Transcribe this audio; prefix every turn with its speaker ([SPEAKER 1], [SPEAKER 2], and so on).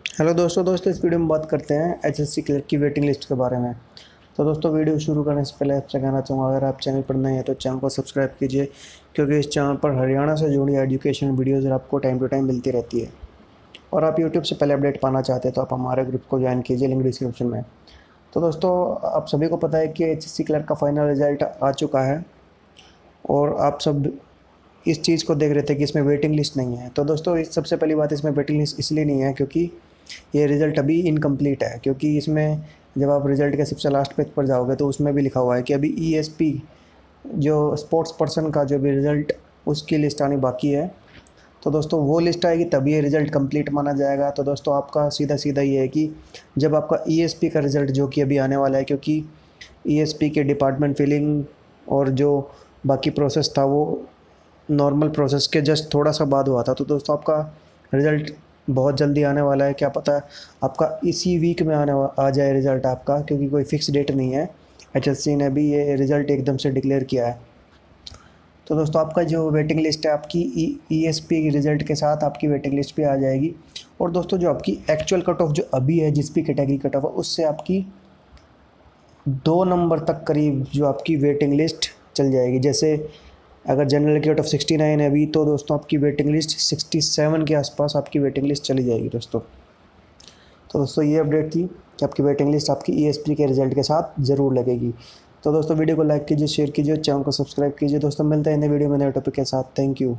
[SPEAKER 1] Hello दोस्तों दोस्तों, इस वीडियो में बात करते हैं एच एस सी क्लर्क की वेटिंग लिस्ट के बारे में। तो दोस्तों, वीडियो शुरू करने से पहले आपसे कहना चाहूँगा, अगर आप चैनल पर नए हैं तो चैनल को सब्सक्राइब कीजिए, क्योंकि इस चैनल पर हरियाणा से जुड़ी एजुकेशन वीडियोज़ आपको टाइम टू टाइम मिलती रहती है। और आप यूट्यूब से पहले अपडेट पाना चाहते हैं तो आप हमारे ग्रुप को ज्वाइन कीजिए लिंक डिस्क्रिप्शन में। तो दोस्तों, आप सभी को पता है कि एच एस सी क्लर्क का फाइनल रिज़ल्ट आ चुका है, और आप सब इस चीज़ को देख रहे थे कि इसमें वेटिंग लिस्ट नहीं है। तो दोस्तों, इस सबसे पहली बात, इसमें वेटिंग लिस्ट इसलिए नहीं है, क्योंकि ये रिज़ल्ट अभी इनकम्प्लीट है, क्योंकि इसमें जब आप रिज़ल्ट के सबसे लास्ट पेज पर जाओगे तो उसमें भी लिखा हुआ है कि अभी ईएसपी जो स्पोर्ट्स पर्सन का जो भी रिज़ल्ट उसकी लिस्ट आनी बाकी है। तो दोस्तों, वो लिस्ट आएगी, तभी ये रिज़ल्ट कंप्लीट माना जाएगा। तो दोस्तों, आपका सीधा सीधा ये है कि जब आपका ईएसपी का रिज़ल्ट जो कि अभी आने वाला है, क्योंकि ईएसपी के डिपार्टमेंट फिलिंग और जो बाकी प्रोसेस था, वो नॉर्मल प्रोसेस के जस्ट थोड़ा सा बाद हुआ था। तो दोस्तों, आपका रिज़ल्ट बहुत जल्दी आने वाला है, क्या पता आपका इसी वीक में आने आ जाए रिज़ल्ट आपका, क्योंकि कोई फ़िक्स डेट नहीं है। एच ने भी ये रिज़ल्ट एकदम से डिक्लेयर किया है। तो दोस्तों, आपका जो वेटिंग लिस्ट है, आपकी ई एस पी रिज़ल्ट के साथ आपकी वेटिंग लिस्ट भी आ जाएगी। और दोस्तों, जो आपकी एक्चुअल कट ऑफ़ जो अभी है, जिस भी कैटेगरी कट ऑफ़ है, उससे आपकी दो नंबर तक करीब जो आपकी वेटिंग लिस्ट चल जाएगी। जैसे अगर जनरल की आउट ऑफ़ सिक्सटी नाइन है अभी तो दोस्तों आपकी वेटिंग लिस्ट सिक्सटी सेवन के आसपास आपकी वेटिंग लिस्ट चली जाएगी दोस्तों। तो दोस्तों ये अपडेट थी कि आपकी वेटिंग लिस्ट आपकी ई e के रिज़ल्ट के साथ ज़रूर लगेगी। तो दोस्तों वीडियो को लाइक कीजिए शेयर कीजिए चैनल को सब्सक्राइब कीजिए। दोस्तों मिलते हैं नए वीडियो में नए टॉपिक के साथ। Thank you